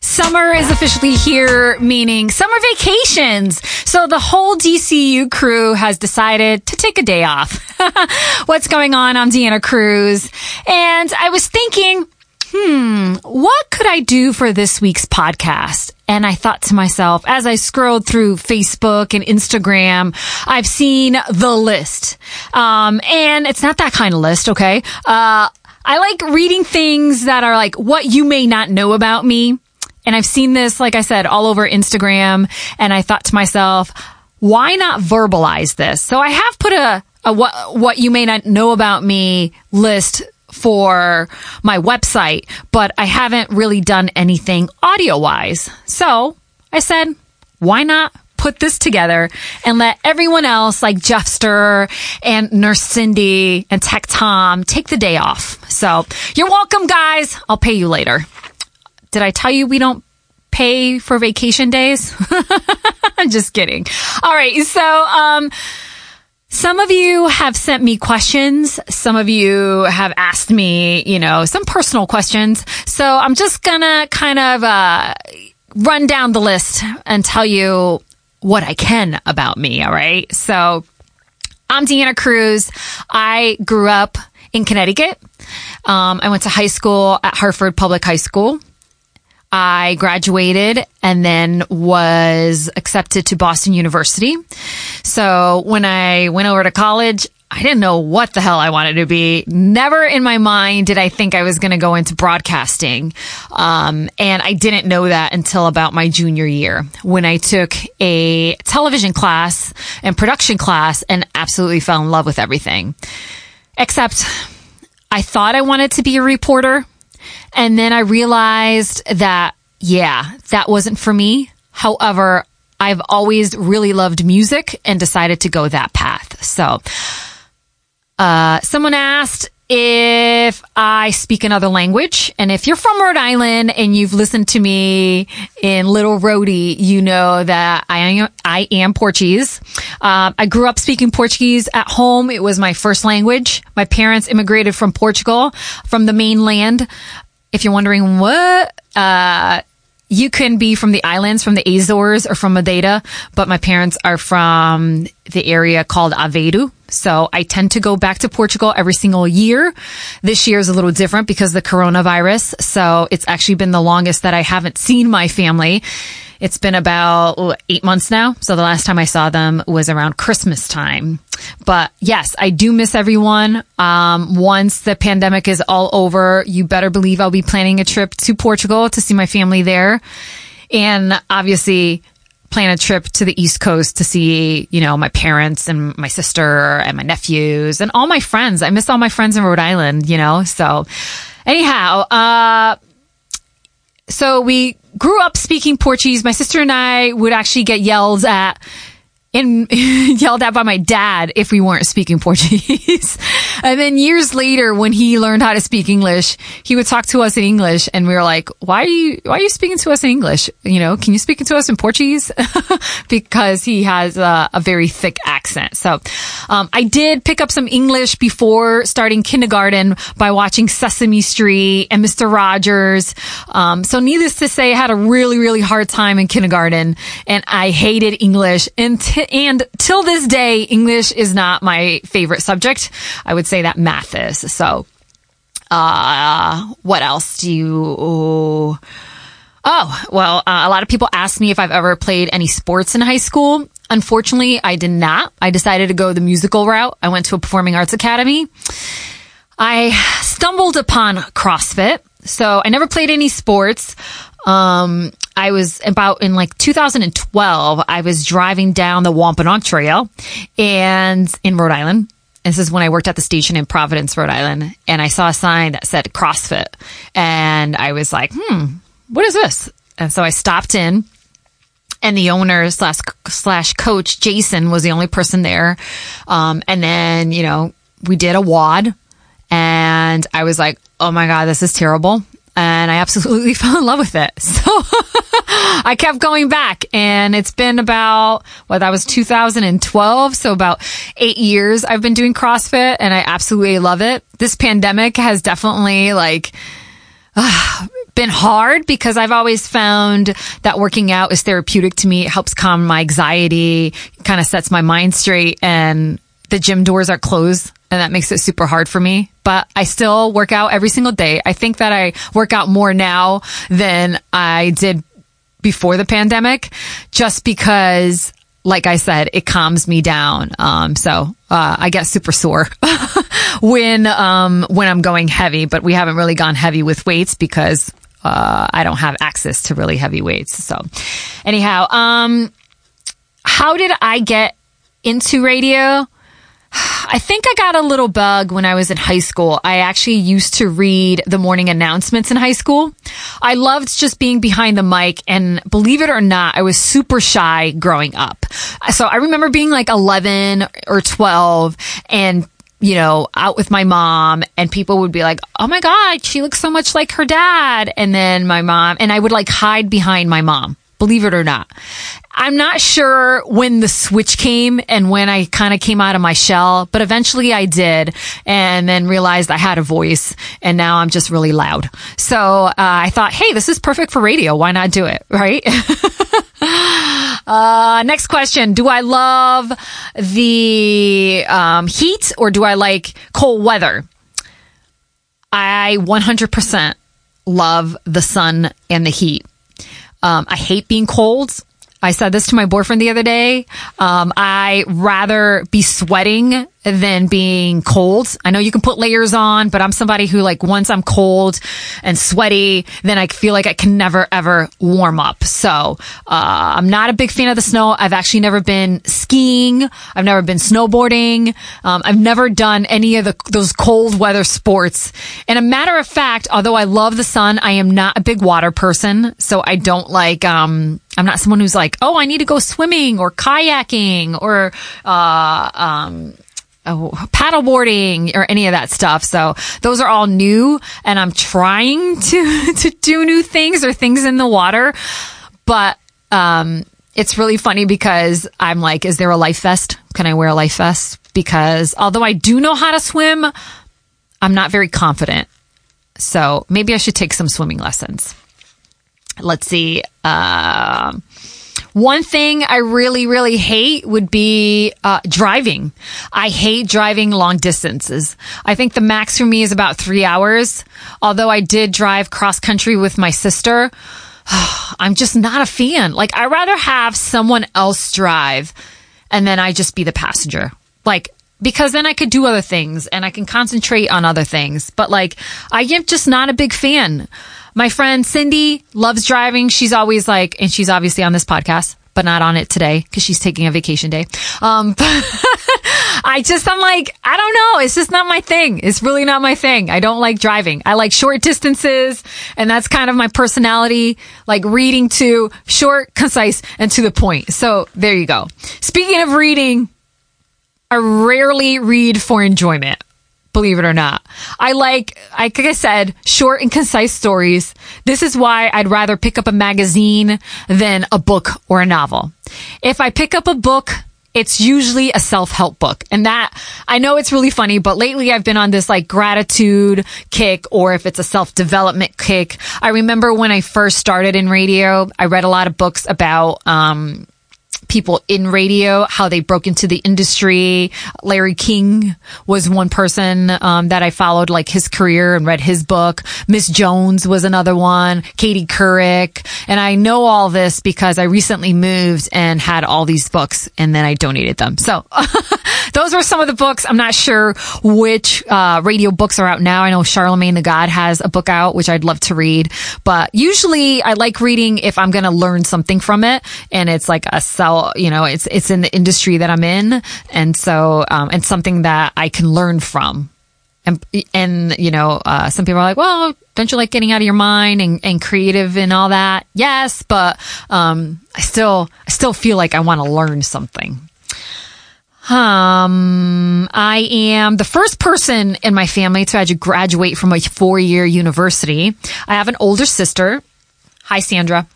Summer is officially here, meaning summer vacations. So the whole DCU crew has decided to take a day off. What's going on? I'm Deanna Cruz. And I was thinking, hmm, what could I do for this week's podcast? And I thought to myself, as I scrolled through Facebook and Instagram, I've seen the list. Um, and it's not that kind of list, okay? Uh, I like reading things that are like what you may not know about me. And I've seen this, like I said, all over Instagram. And I thought to myself, why not verbalize this? So I have put a, a what, what you may not know about me list for my website, but I haven't really done anything audio wise. So I said, why not put this together and let everyone else like Jeffster and Nurse Cindy and Tech Tom take the day off. So you're welcome, guys. I'll pay you later. Did I tell you we don't pay for vacation days? I'm just kidding. All right. So, um, some of you have sent me questions. Some of you have asked me, you know, some personal questions. So I'm just gonna kind of, uh, run down the list and tell you what I can about me. All right. So I'm Deanna Cruz. I grew up in Connecticut. Um, I went to high school at Hartford Public High School. I graduated and then was accepted to Boston University. So when I went over to college, I didn't know what the hell I wanted to be. Never in my mind did I think I was going to go into broadcasting. Um, and I didn't know that until about my junior year when I took a television class and production class and absolutely fell in love with everything. Except I thought I wanted to be a reporter. And then I realized that, yeah, that wasn't for me. However, I've always really loved music and decided to go that path. So, uh, someone asked if I speak another language. And if you're from Rhode Island and you've listened to me in Little Rhody, you know that I am, I am Portuguese. Um, I grew up speaking Portuguese at home. It was my first language. My parents immigrated from Portugal, from the mainland. If you're wondering what, uh, you can be from the islands, from the Azores or from Madeira, but my parents are from the area called Aveiro. So I tend to go back to Portugal every single year. This year is a little different because the coronavirus. So it's actually been the longest that I haven't seen my family. It's been about eight months now. So the last time I saw them was around Christmas time. But yes, I do miss everyone. Um, once the pandemic is all over, you better believe I'll be planning a trip to Portugal to see my family there. And obviously plan a trip to the East Coast to see, you know, my parents and my sister and my nephews and all my friends. I miss all my friends in Rhode Island, you know? So anyhow, uh, so we grew up speaking Portuguese. My sister and I would actually get yelled at and yelled at by my dad if we weren't speaking Portuguese. and then years later, when he learned how to speak English, he would talk to us in English and we were like, why are you, why are you speaking to us in English? You know, can you speak to us in Portuguese? because he has a, a, very thick accent. So, um, I did pick up some English before starting kindergarten by watching Sesame Street and Mr. Rogers. Um, so needless to say, I had a really, really hard time in kindergarten and I hated English until and till this day, English is not my favorite subject. I would say that math is. So, uh, what else do you, Oh, well, uh, a lot of people ask me if I've ever played any sports in high school. Unfortunately, I did not. I decided to go the musical route. I went to a performing arts academy. I stumbled upon CrossFit. So I never played any sports. Um, I was about in like 2012, I was driving down the Wampanoag Trail and in Rhode Island. This is when I worked at the station in Providence, Rhode Island, and I saw a sign that said CrossFit. And I was like, hmm, what is this? And so I stopped in and the owner slash, slash coach, Jason, was the only person there. Um, and then, you know, we did a WOD, and I was like, oh my God, this is terrible and I absolutely fell in love with it. So I kept going back and it's been about, well, that was 2012. So about eight years I've been doing CrossFit and I absolutely love it. This pandemic has definitely like, uh, been hard because I've always found that working out is therapeutic to me. It helps calm my anxiety, kind of sets my mind straight and the gym doors are closed and that makes it super hard for me. But I still work out every single day. I think that I work out more now than I did before the pandemic just because like I said, it calms me down. Um, so, uh, I get super sore when, um, when I'm going heavy, but we haven't really gone heavy with weights because, uh, I don't have access to really heavy weights. So anyhow, um, how did I get into radio? I think I got a little bug when I was in high school. I actually used to read the morning announcements in high school. I loved just being behind the mic and believe it or not, I was super shy growing up. So I remember being like 11 or 12 and you know, out with my mom and people would be like, Oh my God, she looks so much like her dad. And then my mom and I would like hide behind my mom believe it or not. I'm not sure when the switch came and when I kind of came out of my shell, but eventually I did and then realized I had a voice and now I'm just really loud. So uh, I thought, hey, this is perfect for radio. Why not do it? Right? uh, next question. Do I love the um, heat or do I like cold weather? I 100% love the sun and the heat. Um, I hate being cold. I said this to my boyfriend the other day. Um, I rather be sweating than being cold. I know you can put layers on, but I'm somebody who like once I'm cold and sweaty, then I feel like I can never ever warm up. So, uh, I'm not a big fan of the snow. I've actually never been skiing. I've never been snowboarding. Um, I've never done any of the, those cold weather sports. And a matter of fact, although I love the sun, I am not a big water person. So I don't like, um, I'm not someone who's like, oh, I need to go swimming or kayaking or, uh, um, oh, paddleboarding or any of that stuff. So those are all new and I'm trying to, to do new things or things in the water. But, um, it's really funny because I'm like, is there a life vest? Can I wear a life vest? Because although I do know how to swim, I'm not very confident. So maybe I should take some swimming lessons. Let's see. Uh, one thing I really, really hate would be uh, driving. I hate driving long distances. I think the max for me is about three hours. Although I did drive cross country with my sister, I'm just not a fan. Like, I'd rather have someone else drive and then I just be the passenger. Like, because then I could do other things and I can concentrate on other things. But like, I am just not a big fan. My friend Cindy loves driving. She's always like, and she's obviously on this podcast, but not on it today because she's taking a vacation day. Um, I just, I'm like, I don't know. It's just not my thing. It's really not my thing. I don't like driving. I like short distances and that's kind of my personality, like reading to short, concise, and to the point. So there you go. Speaking of reading, I rarely read for enjoyment believe it or not. I like, like I said, short and concise stories. This is why I'd rather pick up a magazine than a book or a novel. If I pick up a book, it's usually a self-help book. And that, I know it's really funny, but lately I've been on this like gratitude kick or if it's a self-development kick. I remember when I first started in radio, I read a lot of books about, um, people in radio, how they broke into the industry. Larry King was one person um, that I followed, like his career and read his book. Miss Jones was another one. Katie Couric, and I know all this because I recently moved and had all these books, and then I donated them. So those were some of the books. I'm not sure which uh, radio books are out now. I know Charlemagne the God has a book out, which I'd love to read, but usually I like reading if I'm going to learn something from it, and it's like a self you know, it's, it's in the industry that I'm in. And so, um, it's something that I can learn from. And, and, you know, uh, some people are like, well, don't you like getting out of your mind and, and creative and all that? Yes, but, um, I still, I still feel like I want to learn something. Um, I am the first person in my family to actually graduate from a four year university. I have an older sister. Hi, Sandra.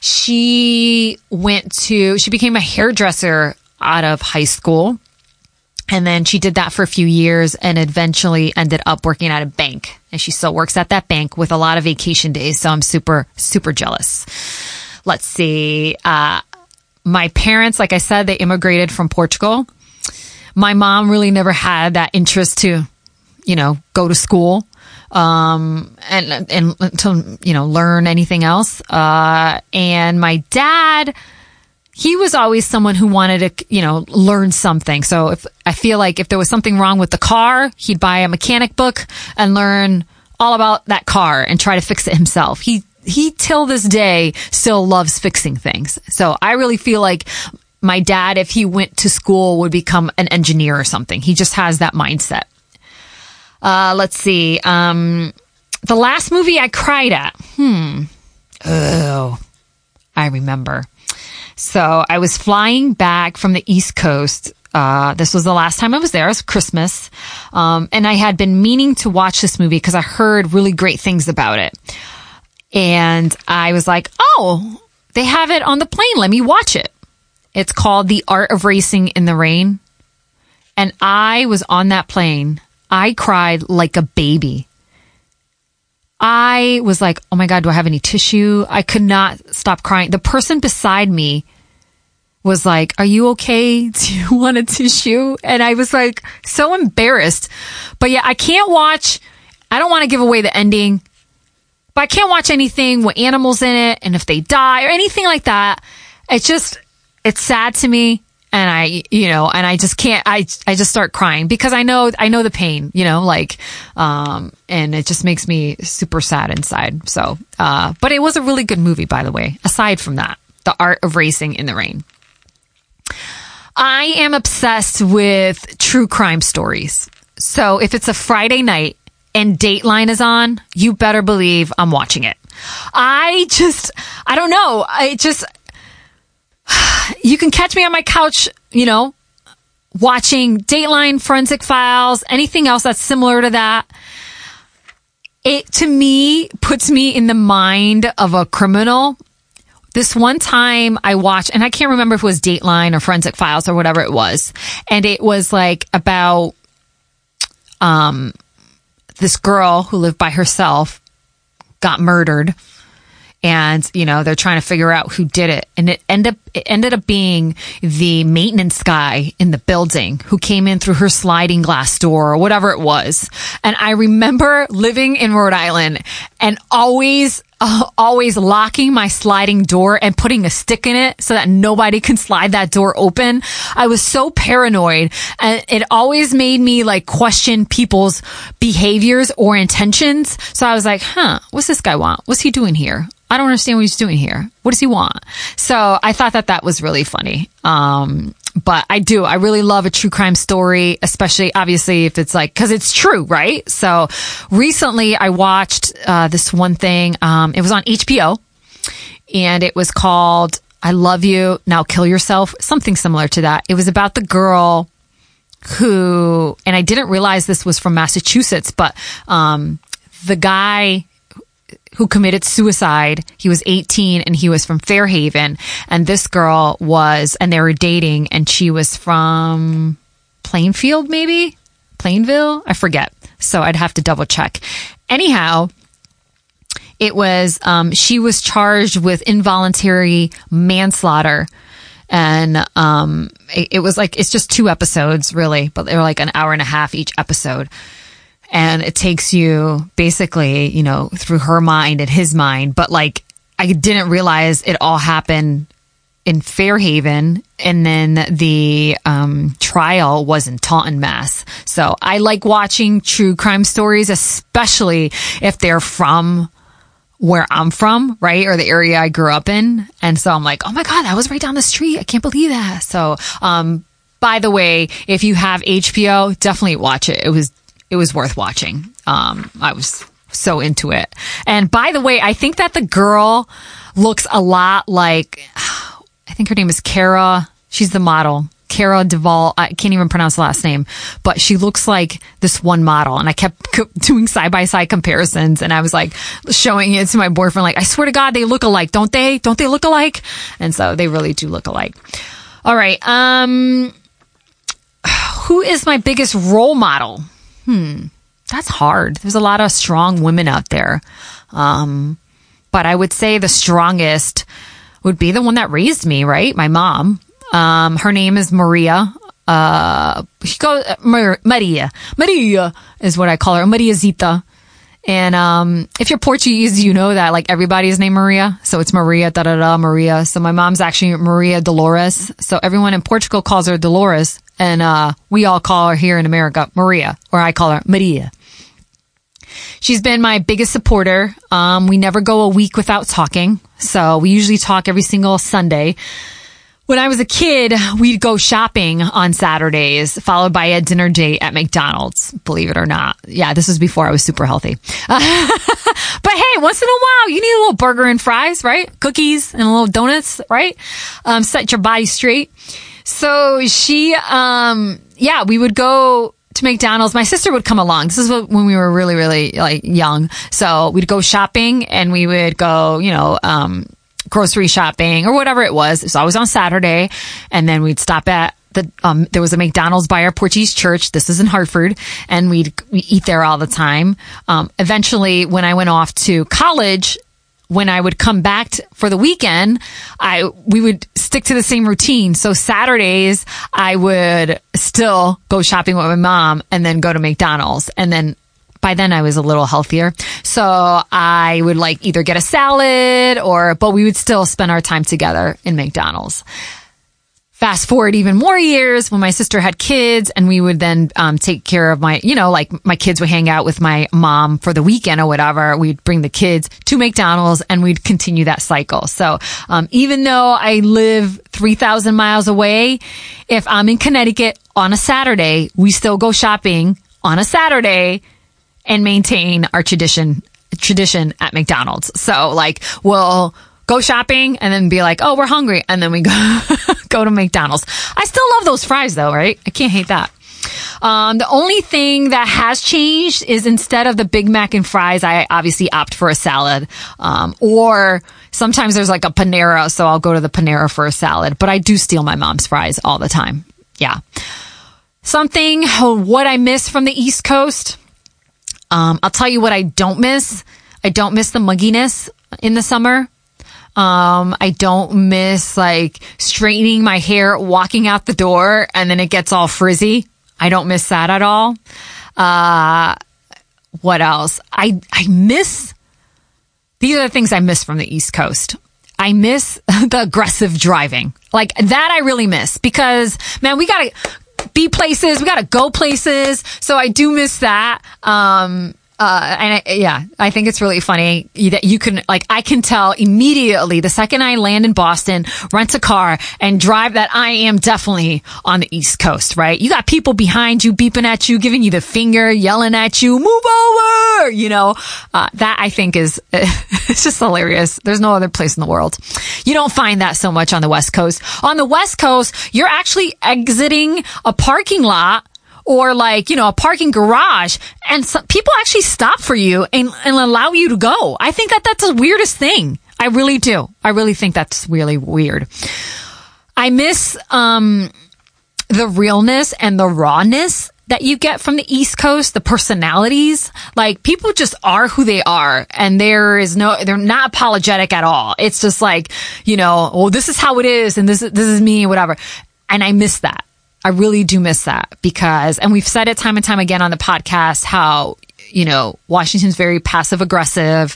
She went to, she became a hairdresser out of high school. And then she did that for a few years and eventually ended up working at a bank. And she still works at that bank with a lot of vacation days. So I'm super, super jealous. Let's see. Uh, my parents, like I said, they immigrated from Portugal. My mom really never had that interest to, you know, go to school um, and and to you know learn anything else. Uh, and my dad, he was always someone who wanted to you know learn something. So if I feel like if there was something wrong with the car, he'd buy a mechanic book and learn all about that car and try to fix it himself. He he till this day still loves fixing things. So I really feel like my dad, if he went to school, would become an engineer or something. He just has that mindset. Uh, let's see. Um, the last movie I cried at. Hmm. Oh, I remember. So I was flying back from the East Coast. Uh, this was the last time I was there. It was Christmas. Um, and I had been meaning to watch this movie because I heard really great things about it. And I was like, oh, they have it on the plane. Let me watch it. It's called The Art of Racing in the Rain. And I was on that plane I cried like a baby. I was like, oh my God, do I have any tissue? I could not stop crying. The person beside me was like, are you okay? Do you want a tissue? And I was like, so embarrassed. But yeah, I can't watch, I don't want to give away the ending, but I can't watch anything with animals in it and if they die or anything like that. It's just, it's sad to me and I, you know, and I just can't, I, I just start crying because I know, I know the pain, you know, like, um, and it just makes me super sad inside. So, uh, but it was a really good movie, by the way, aside from that, The Art of Racing in the Rain. I am obsessed with true crime stories. So if it's a Friday night and Dateline is on, you better believe I'm watching it. I just, I don't know. I just, you can catch me on my couch, you know, watching Dateline, Forensic Files, anything else that's similar to that. It to me puts me in the mind of a criminal. This one time I watched, and I can't remember if it was Dateline or Forensic Files or whatever it was, and it was like about um this girl who lived by herself got murdered and you know they're trying to figure out who did it and it ended up it ended up being the maintenance guy in the building who came in through her sliding glass door or whatever it was and i remember living in rhode island and always uh, always locking my sliding door and putting a stick in it so that nobody can slide that door open. I was so paranoid and it always made me like question people's behaviors or intentions. So I was like, huh, what's this guy want? What's he doing here? I don't understand what he's doing here. What does he want? So I thought that that was really funny. Um, but I do. I really love a true crime story, especially obviously if it's like, cause it's true, right? So recently I watched, uh, this one thing. Um, it was on HBO and it was called I Love You, Now Kill Yourself, something similar to that. It was about the girl who, and I didn't realize this was from Massachusetts, but, um, the guy who committed suicide. He was 18 and he was from Fairhaven. And this girl was, and they were dating and she was from Plainfield, maybe? Plainville? I forget. So I'd have to double check. Anyhow, it was, um, she was charged with involuntary manslaughter. And, um, it, it was like, it's just two episodes really, but they were like an hour and a half each episode and it takes you basically, you know, through her mind and his mind. But like, I didn't realize it all happened in Fairhaven, and then the um, trial was in Taunton, Mass. So I like watching true crime stories, especially if they're from where I'm from, right? Or the area I grew up in. And so I'm like, oh my God, that was right down the street. I can't believe that. So, um, by the way, if you have HBO, definitely watch it. It was it was worth watching. Um, I was so into it. And by the way, I think that the girl looks a lot like, I think her name is Kara. She's the model. Cara Duvall. I can't even pronounce the last name, but she looks like this one model. And I kept doing side by side comparisons and I was like showing it to my boyfriend, like, I swear to God, they look alike, don't they? Don't they look alike? And so they really do look alike. All right. Um, who is my biggest role model? Hmm. That's hard. There's a lot of strong women out there. Um, but I would say the strongest would be the one that raised me, right? My mom. Um, her name is Maria. Uh, she goes, Maria. Maria is what I call her. Maria Zita. And, um, if you're Portuguese, you know that like everybody's named Maria. So it's Maria, da da da, Maria. So my mom's actually Maria Dolores. So everyone in Portugal calls her Dolores. And, uh, we all call her here in America Maria, or I call her Maria. She's been my biggest supporter. Um, we never go a week without talking. So we usually talk every single Sunday. When I was a kid, we'd go shopping on Saturdays, followed by a dinner date at McDonald's, believe it or not. Yeah, this was before I was super healthy. but hey, once in a while, you need a little burger and fries, right? Cookies and a little donuts, right? Um, set your body straight. So she, um, yeah, we would go to McDonald's. My sister would come along. This is when we were really, really like young. So we'd go shopping and we would go, you know, um, grocery shopping or whatever it was. It was always on Saturday. And then we'd stop at the, um, there was a McDonald's by our Portuguese church. This is in Hartford and we'd we eat there all the time. Um, eventually when I went off to college, when I would come back t- for the weekend, I, we would stick to the same routine. So Saturdays, I would still go shopping with my mom and then go to McDonald's. And then by then I was a little healthier. So I would like either get a salad or, but we would still spend our time together in McDonald's. Fast forward even more years when my sister had kids and we would then um, take care of my, you know, like my kids would hang out with my mom for the weekend or whatever. We'd bring the kids to McDonald's and we'd continue that cycle. So um, even though I live 3,000 miles away, if I'm in Connecticut on a Saturday, we still go shopping on a Saturday and maintain our tradition tradition at McDonald's. So like we'll go shopping and then be like, "Oh, we're hungry." And then we go go to McDonald's. I still love those fries though, right? I can't hate that. Um, the only thing that has changed is instead of the Big Mac and fries, I obviously opt for a salad. Um, or sometimes there's like a Panera, so I'll go to the Panera for a salad. But I do steal my mom's fries all the time. Yeah. Something, what I miss from the East Coast. Um, I'll tell you what I don't miss. I don't miss the mugginess in the summer. Um, I don't miss like straightening my hair, walking out the door, and then it gets all frizzy. I don't miss that at all. Uh, what else? I, I miss, these are the things I miss from the East Coast. I miss the aggressive driving. Like that I really miss because man, we gotta be places, we gotta go places. So I do miss that. Um, uh, and I, yeah, I think it's really funny that you can, like, I can tell immediately the second I land in Boston, rent a car and drive that I am definitely on the East Coast, right? You got people behind you beeping at you, giving you the finger, yelling at you, move over, you know, uh, that I think is, it's just hilarious. There's no other place in the world. You don't find that so much on the West Coast. On the West Coast, you're actually exiting a parking lot or like, you know, a parking garage and people actually stop for you and, and allow you to go. I think that that's the weirdest thing. I really do. I really think that's really weird. I miss, um, the realness and the rawness that you get from the East Coast, the personalities. Like people just are who they are and there is no, they're not apologetic at all. It's just like, you know, well, this is how it is and this, this is me, whatever. And I miss that. I really do miss that because, and we've said it time and time again on the podcast how, you know, Washington's very passive aggressive.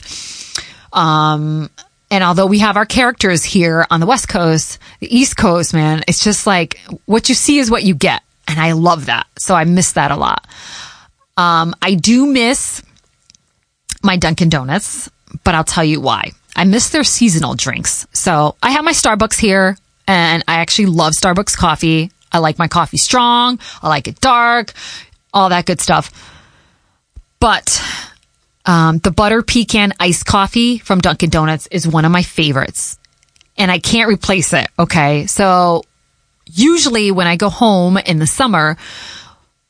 Um, and although we have our characters here on the West Coast, the East Coast, man, it's just like what you see is what you get. And I love that. So I miss that a lot. Um, I do miss my Dunkin' Donuts, but I'll tell you why. I miss their seasonal drinks. So I have my Starbucks here and I actually love Starbucks coffee. I like my coffee strong. I like it dark, all that good stuff. But um, the butter pecan iced coffee from Dunkin' Donuts is one of my favorites, and I can't replace it. Okay, so usually when I go home in the summer,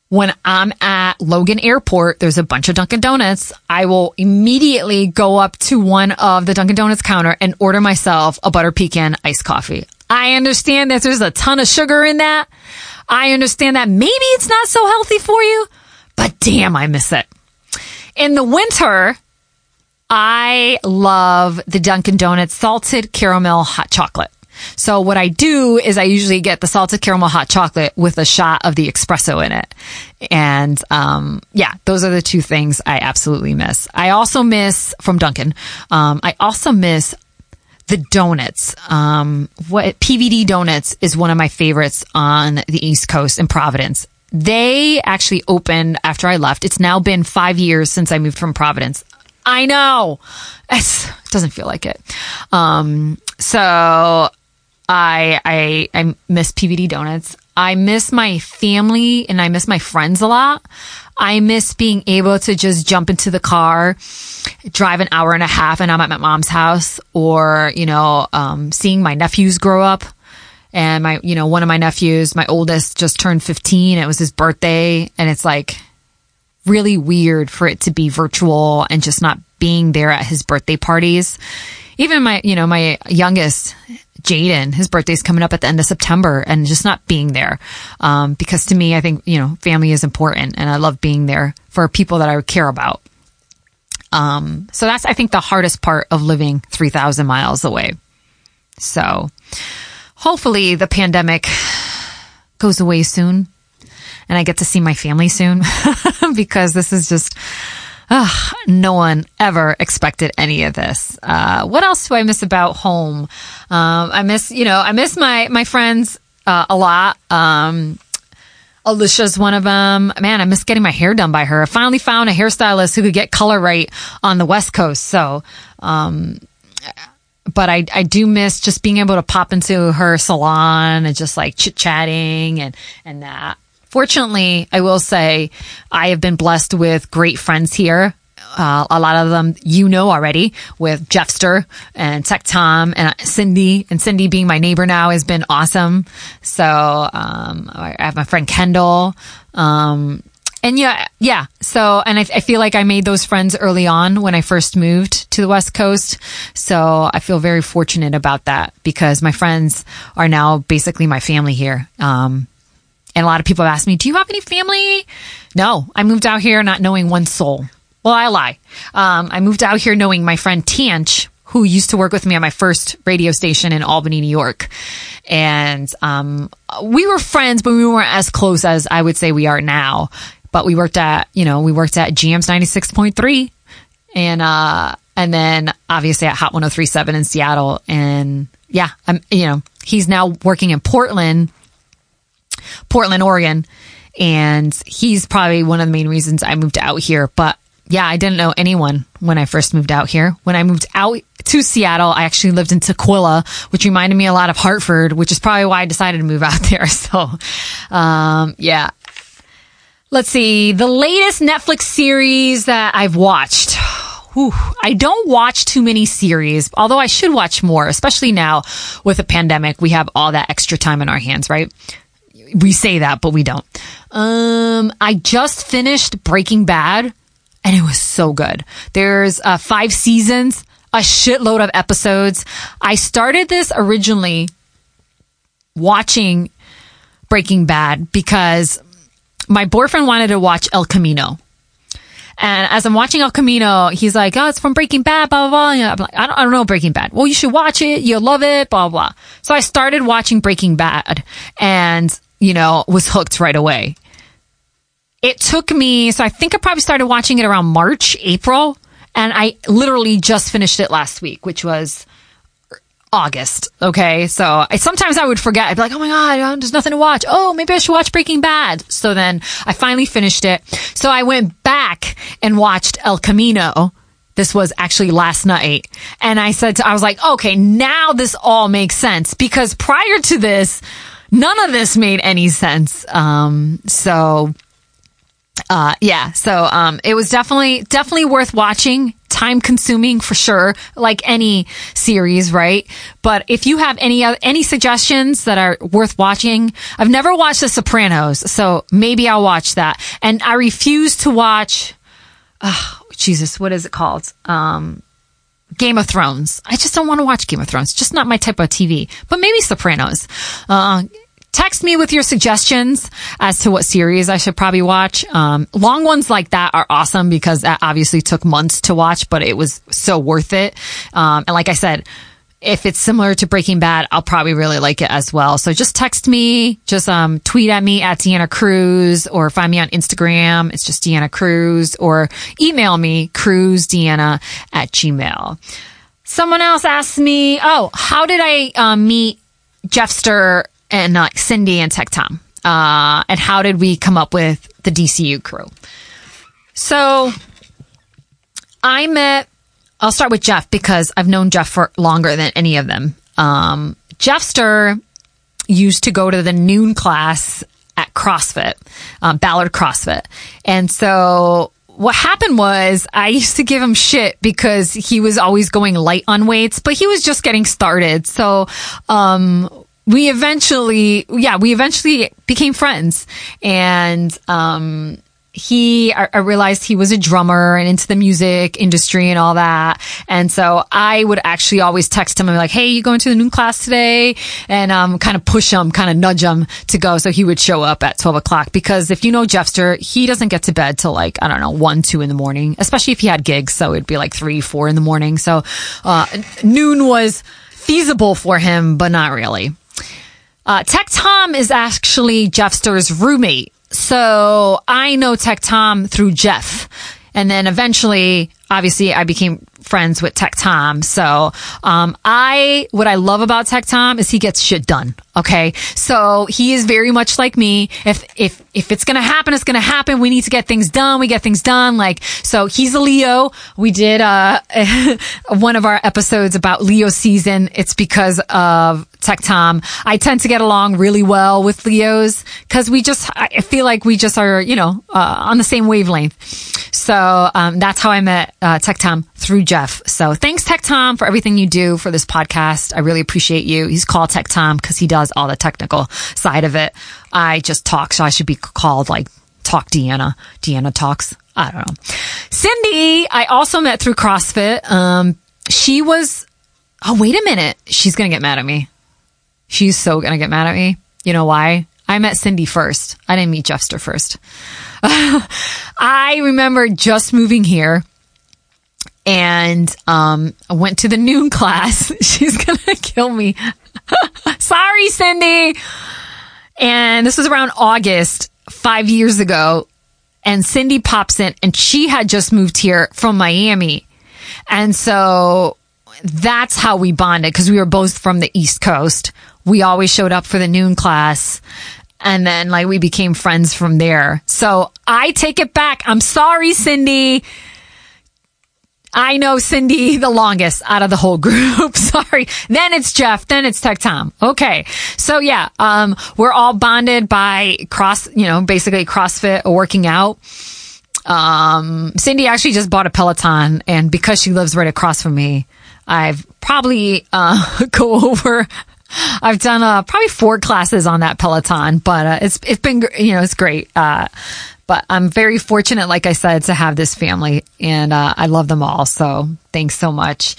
when I'm at Logan Airport, there's a bunch of Dunkin' Donuts. I will immediately go up to one of the Dunkin' Donuts counter and order myself a butter pecan iced coffee. I understand that there's a ton of sugar in that. I understand that maybe it's not so healthy for you, but damn, I miss it. In the winter, I love the Dunkin' Donuts salted caramel hot chocolate. So what I do is I usually get the salted caramel hot chocolate with a shot of the espresso in it. And, um, yeah, those are the two things I absolutely miss. I also miss from Dunkin'. Um, I also miss the donuts. Um, what PVD donuts is one of my favorites on the East Coast in Providence. They actually opened after I left. It's now been five years since I moved from Providence. I know. It's, it doesn't feel like it. Um, so I, I, I miss PVD donuts. I miss my family and I miss my friends a lot. I miss being able to just jump into the car, drive an hour and a half and I'm at my mom's house or, you know, um, seeing my nephews grow up. And my, you know, one of my nephews, my oldest just turned 15. It was his birthday and it's like really weird for it to be virtual and just not being there at his birthday parties. Even my, you know, my youngest, Jaden, his birthday's coming up at the end of September and just not being there. Um, because to me, I think, you know, family is important and I love being there for people that I care about. Um, so that's, I think, the hardest part of living 3,000 miles away. So hopefully the pandemic goes away soon and I get to see my family soon because this is just, uh, no one ever expected any of this. Uh, what else do I miss about home? Um, I miss, you know, I miss my, my friends, uh, a lot. Um, Alicia's one of them. Man, I miss getting my hair done by her. I finally found a hairstylist who could get color right on the West Coast. So, um, but I, I do miss just being able to pop into her salon and just like chit chatting and, and that. Fortunately, I will say I have been blessed with great friends here. Uh, a lot of them you know already with Jeffster and Tech Tom and Cindy and Cindy being my neighbor now has been awesome. So, um, I have my friend Kendall. Um, and yeah, yeah. So, and I, I, feel like I made those friends early on when I first moved to the West Coast. So I feel very fortunate about that because my friends are now basically my family here. Um, and a lot of people have asked me, do you have any family? No, I moved out here not knowing one soul. Well, I lie. Um, I moved out here knowing my friend Tanch, who used to work with me on my first radio station in Albany, New York. And, um, we were friends, but we weren't as close as I would say we are now. But we worked at, you know, we worked at Jamz 96.3 and, uh, and then obviously at Hot 1037 in Seattle. And yeah, I'm, you know, he's now working in Portland Portland, Oregon. And he's probably one of the main reasons I moved out here. But yeah, I didn't know anyone when I first moved out here. When I moved out to Seattle, I actually lived in Tukwila, which reminded me a lot of Hartford, which is probably why I decided to move out there. So, um, yeah. Let's see. The latest Netflix series that I've watched. Whew, I don't watch too many series, although I should watch more, especially now with a pandemic. We have all that extra time in our hands, right? We say that, but we don't. Um, I just finished Breaking Bad and it was so good. There's uh, five seasons, a shitload of episodes. I started this originally watching Breaking Bad because my boyfriend wanted to watch El Camino. And as I'm watching El Camino, he's like, "Oh, it's from Breaking Bad." Blah blah blah. I'm like, I don't, I don't know Breaking Bad. Well, you should watch it. You'll love it. Blah blah. So I started watching Breaking Bad, and you know, was hooked right away. It took me, so I think I probably started watching it around March, April, and I literally just finished it last week, which was August. Okay. So I, sometimes I would forget. I'd be like, oh my God, there's nothing to watch. Oh, maybe I should watch Breaking Bad. So then I finally finished it. So I went back and watched El Camino. This was actually last night. And I said, to, I was like, okay, now this all makes sense because prior to this, none of this made any sense. Um, so, uh, yeah, so, um, it was definitely, definitely worth watching time consuming for sure, like any series, right? But if you have any any suggestions that are worth watching, I've never watched The Sopranos, so maybe I'll watch that. And I refuse to watch. Oh, Jesus, what is it called? Um, Game of Thrones. I just don't want to watch Game of Thrones. Just not my type of TV. But maybe Sopranos. Uh, text me with your suggestions as to what series I should probably watch. Um, long ones like that are awesome because that obviously took months to watch, but it was so worth it. Um, and like I said, if it's similar to Breaking Bad, I'll probably really like it as well. So just text me, just um, tweet at me at Deanna Cruz or find me on Instagram. It's just Deanna Cruz or email me cruzdeanna at gmail. Someone else asked me, oh, how did I um, meet Jeffster and uh, Cindy and Tech Tom? Uh, and how did we come up with the DCU crew? So I met I'll start with Jeff because I've known Jeff for longer than any of them. Um, Jeffster used to go to the noon class at CrossFit, um, Ballard CrossFit. And so what happened was I used to give him shit because he was always going light on weights, but he was just getting started. So, um, we eventually, yeah, we eventually became friends and, um, he, I, realized he was a drummer and into the music industry and all that. And so I would actually always text him and be like, Hey, you going to the noon class today? And, um, kind of push him, kind of nudge him to go. So he would show up at 12 o'clock because if you know Jeffster, he doesn't get to bed till like, I don't know, one, two in the morning, especially if he had gigs. So it'd be like three, four in the morning. So, uh, noon was feasible for him, but not really. Uh, Tech Tom is actually Jeffster's roommate. So I know Tech Tom through Jeff. And then eventually, obviously, I became friends with Tech Tom. So, um, I, what I love about Tech Tom is he gets shit done. Okay. So he is very much like me. If, if, if it's going to happen, it's going to happen. We need to get things done. We get things done. Like, so he's a Leo. We did, uh, one of our episodes about Leo season. It's because of Tech Tom. I tend to get along really well with Leos because we just, I feel like we just are, you know, uh, on the same wavelength. So, um, that's how I met, uh, Tech Tom through Jeff. So thanks, Tech Tom, for everything you do for this podcast. I really appreciate you. He's called Tech Tom because he does all the technical side of it. I just talk, so I should be called like Talk Deanna. Deanna Talks. I don't know. Cindy, I also met through CrossFit. Um, she was, oh, wait a minute. She's going to get mad at me. She's so going to get mad at me. You know why? I met Cindy first. I didn't meet Jeffster first. I remember just moving here and um, I went to the noon class. She's going to kill me. Sorry, Cindy. And this was around August five years ago. And Cindy pops in and she had just moved here from Miami. And so that's how we bonded because we were both from the East Coast. We always showed up for the noon class. And then like we became friends from there. So I take it back. I'm sorry, Cindy. I know Cindy the longest out of the whole group. Sorry. Then it's Jeff. Then it's Tech Tom. Okay. So yeah, um, we're all bonded by cross, you know, basically CrossFit or working out. Um, Cindy actually just bought a Peloton and because she lives right across from me, I've probably, uh, go over I've done uh, probably four classes on that Peloton, but uh, it's it's been you know it's great. Uh, but I'm very fortunate, like I said, to have this family, and uh, I love them all. So thanks so much.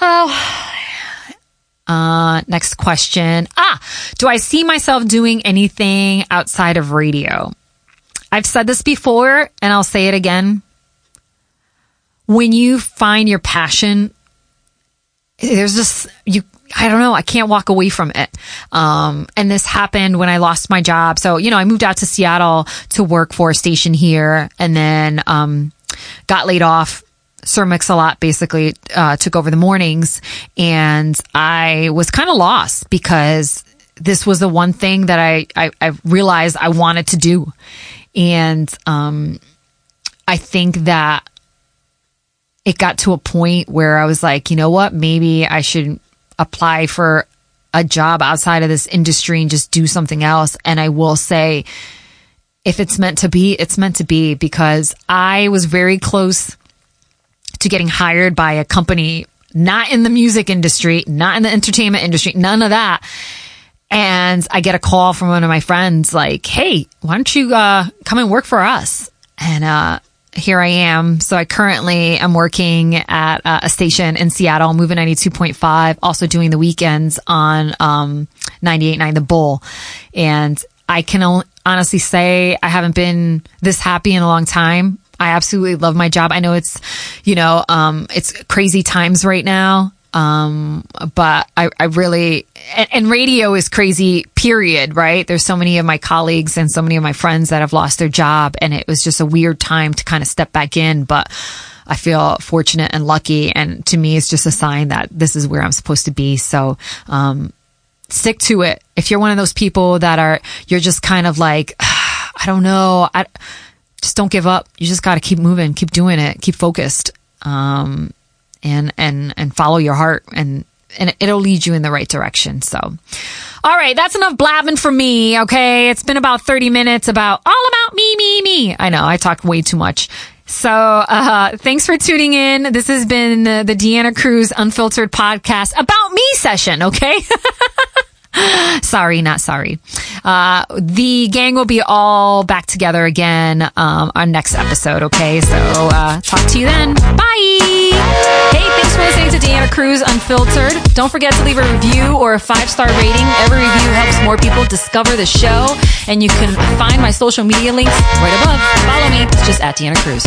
Oh. Uh, next question. Ah, do I see myself doing anything outside of radio? I've said this before and I'll say it again. When you find your passion, there's just, you, I don't know. I can't walk away from it. Um, and this happened when I lost my job. So, you know, I moved out to Seattle to work for a station here and then, um, got laid off. Sir Mix-a-Lot basically, uh, took over the mornings and I was kind of lost because this was the one thing that I, I, I realized I wanted to do. And, um, I think that it got to a point where I was like, you know what? Maybe I should apply for a job outside of this industry and just do something else. And I will say, if it's meant to be, it's meant to be because I was very close to getting hired by a company not in the music industry, not in the entertainment industry, none of that. And I get a call from one of my friends like, Hey, why don't you, uh, come and work for us? And, uh, here I am. So I currently am working at uh, a station in Seattle, Movin' 92.5, also doing the weekends on, um, 98.9 The Bull. And I can honestly say I haven't been this happy in a long time. I absolutely love my job. I know it's, you know, um, it's crazy times right now. Um, but I, I really, and, and, radio is crazy, period, right? There's so many of my colleagues and so many of my friends that have lost their job and it was just a weird time to kind of step back in, but I feel fortunate and lucky. And to me, it's just a sign that this is where I'm supposed to be. So, um, stick to it. If you're one of those people that are, you're just kind of like, I don't know. I, just don't give up. You just got to keep moving, keep doing it, keep focused, um, and and and follow your heart, and and it'll lead you in the right direction. So, all right, that's enough blabbing for me. Okay, it's been about thirty minutes about all about me, me, me. I know I talk way too much. So, uh, thanks for tuning in. This has been the, the Deanna Cruz Unfiltered podcast about me session. Okay. sorry, not sorry. Uh, the gang will be all back together again um, on next episode. Okay, so uh, talk to you then. Bye. Hey, thanks for listening to Deanna Cruz Unfiltered. Don't forget to leave a review or a five star rating. Every review helps more people discover the show. And you can find my social media links right above. Follow me. It's just at Deanna Cruz.